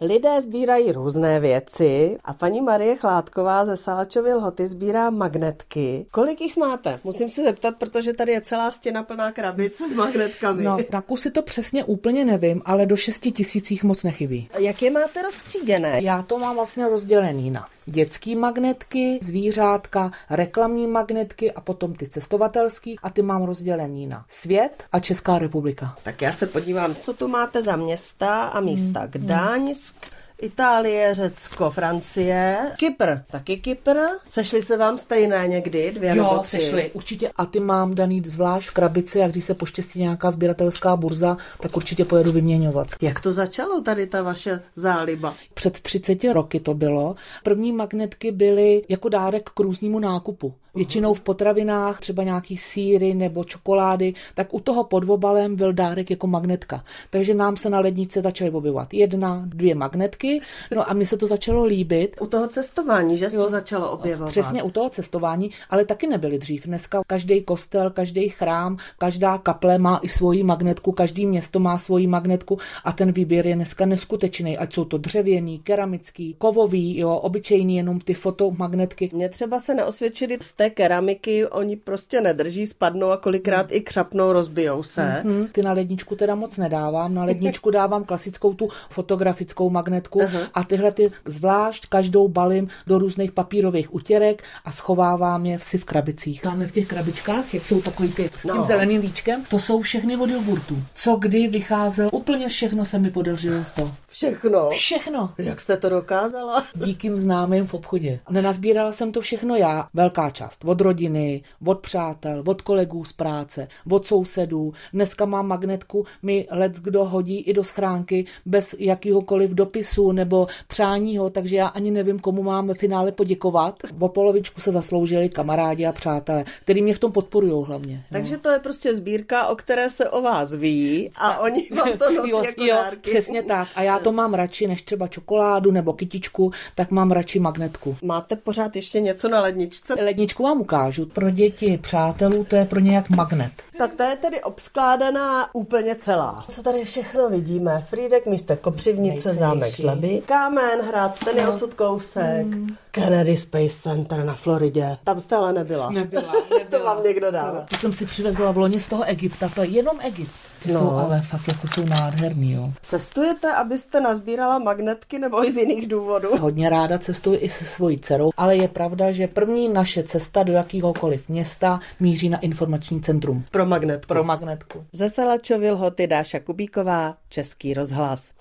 Lidé sbírají různé věci a paní Marie Chládková ze Salačovy lhoty sbírá magnetky. Kolik jich máte? Musím se zeptat, protože tady je celá stěna plná krabic s magnetkami. No, na kusy to přesně úplně nevím, ale do 6 tisících moc nechybí. Jak je máte rozstříděné? Já to mám vlastně rozdělený na dětský magnetky, zvířátka, reklamní magnetky a potom ty cestovatelský a ty mám rozdělený na svět a Česká republika. Tak já se podívám, co tu máte za města a místa. Hmm. ask. Itálie, Řecko, Francie, Kypr, taky Kypr. Sešly se vám stejné někdy dvě jo, nebo tři? sešly, určitě. A ty mám daný zvlášť v krabici a když se poštěstí nějaká sběratelská burza, tak určitě pojedu vyměňovat. Jak to začalo tady ta vaše záliba? Před 30 roky to bylo. První magnetky byly jako dárek k různímu nákupu většinou v potravinách, třeba nějaký síry nebo čokolády, tak u toho pod obalem byl dárek jako magnetka. Takže nám se na lednice začaly objevovat jedna, dvě magnetky, no a mi se to začalo líbit. U toho cestování, že se to začalo objevovat. Přesně u toho cestování, ale taky nebyly dřív. Dneska každý kostel, každý chrám, každá kaple má i svoji magnetku, každý město má svoji magnetku a ten výběr je dneska neskutečný, ať jsou to dřevěný, keramický, kovový, jo, obyčejný, jenom ty fotomagnetky. Mě třeba se neosvědčili z té keramiky oni prostě nedrží, spadnou a kolikrát i křapnou, rozbijou se. Mm-hmm. Ty na ledničku teda moc nedávám, na ledničku dávám klasickou tu fotografickou magnetku uh-huh. a tyhle ty zvlášť každou balím do různých papírových utěrek a schovávám je si v krabicích. Máme v těch krabičkách, jak jsou takový ty s tím no. zeleným líčkem, to jsou všechny od jogurtu. Co kdy vycházel, úplně všechno se mi podařilo z toho. Všechno? Všechno. Jak jste to dokázala? Díky známým v obchodě. Nenazbírala jsem to všechno já, velká část část. Od rodiny, od přátel, od kolegů z práce, od sousedů. Dneska mám magnetku, mi lec kdo hodí i do schránky bez jakýhokoliv dopisu nebo přáního, takže já ani nevím, komu mám ve finále poděkovat. O polovičku se zasloužili kamarádi a přátelé, který mě v tom podporují hlavně. Takže jo. to je prostě sbírka, o které se o vás ví a oni vám to nosí jo, jako jo, dárky. Přesně tak. A já to mám radši než třeba čokoládu nebo kytičku, tak mám radši magnetku. Máte pořád ještě něco na ledničce? Ledničku vám ukážu. Pro děti, přátelů, to je pro ně jak magnet. Tak to je tedy obskládaná úplně celá. Co tady všechno vidíme? Frídek, místo Kopřivnice, zámek Kámen, hrad, ten je no. odsud kousek. Hmm. Kennedy Space Center na Floridě. Tam jste ale nebyla. Nebyla, nebyla. to vám někdo dal. To jsem si přivezla v loni z toho Egypta, to je jenom Egypt. Ty no. jsou ale fakt jako jsou nádherný, jo. Cestujete, abyste nazbírala magnetky nebo i z jiných důvodů? Hodně ráda cestuji i se svojí dcerou, ale je pravda, že první naše cesta do jakýhokoliv města míří na informační centrum. Pro magnetku. Pro magnetku. Ze Salačovy lhoty Dáša Kubíková, Český rozhlas.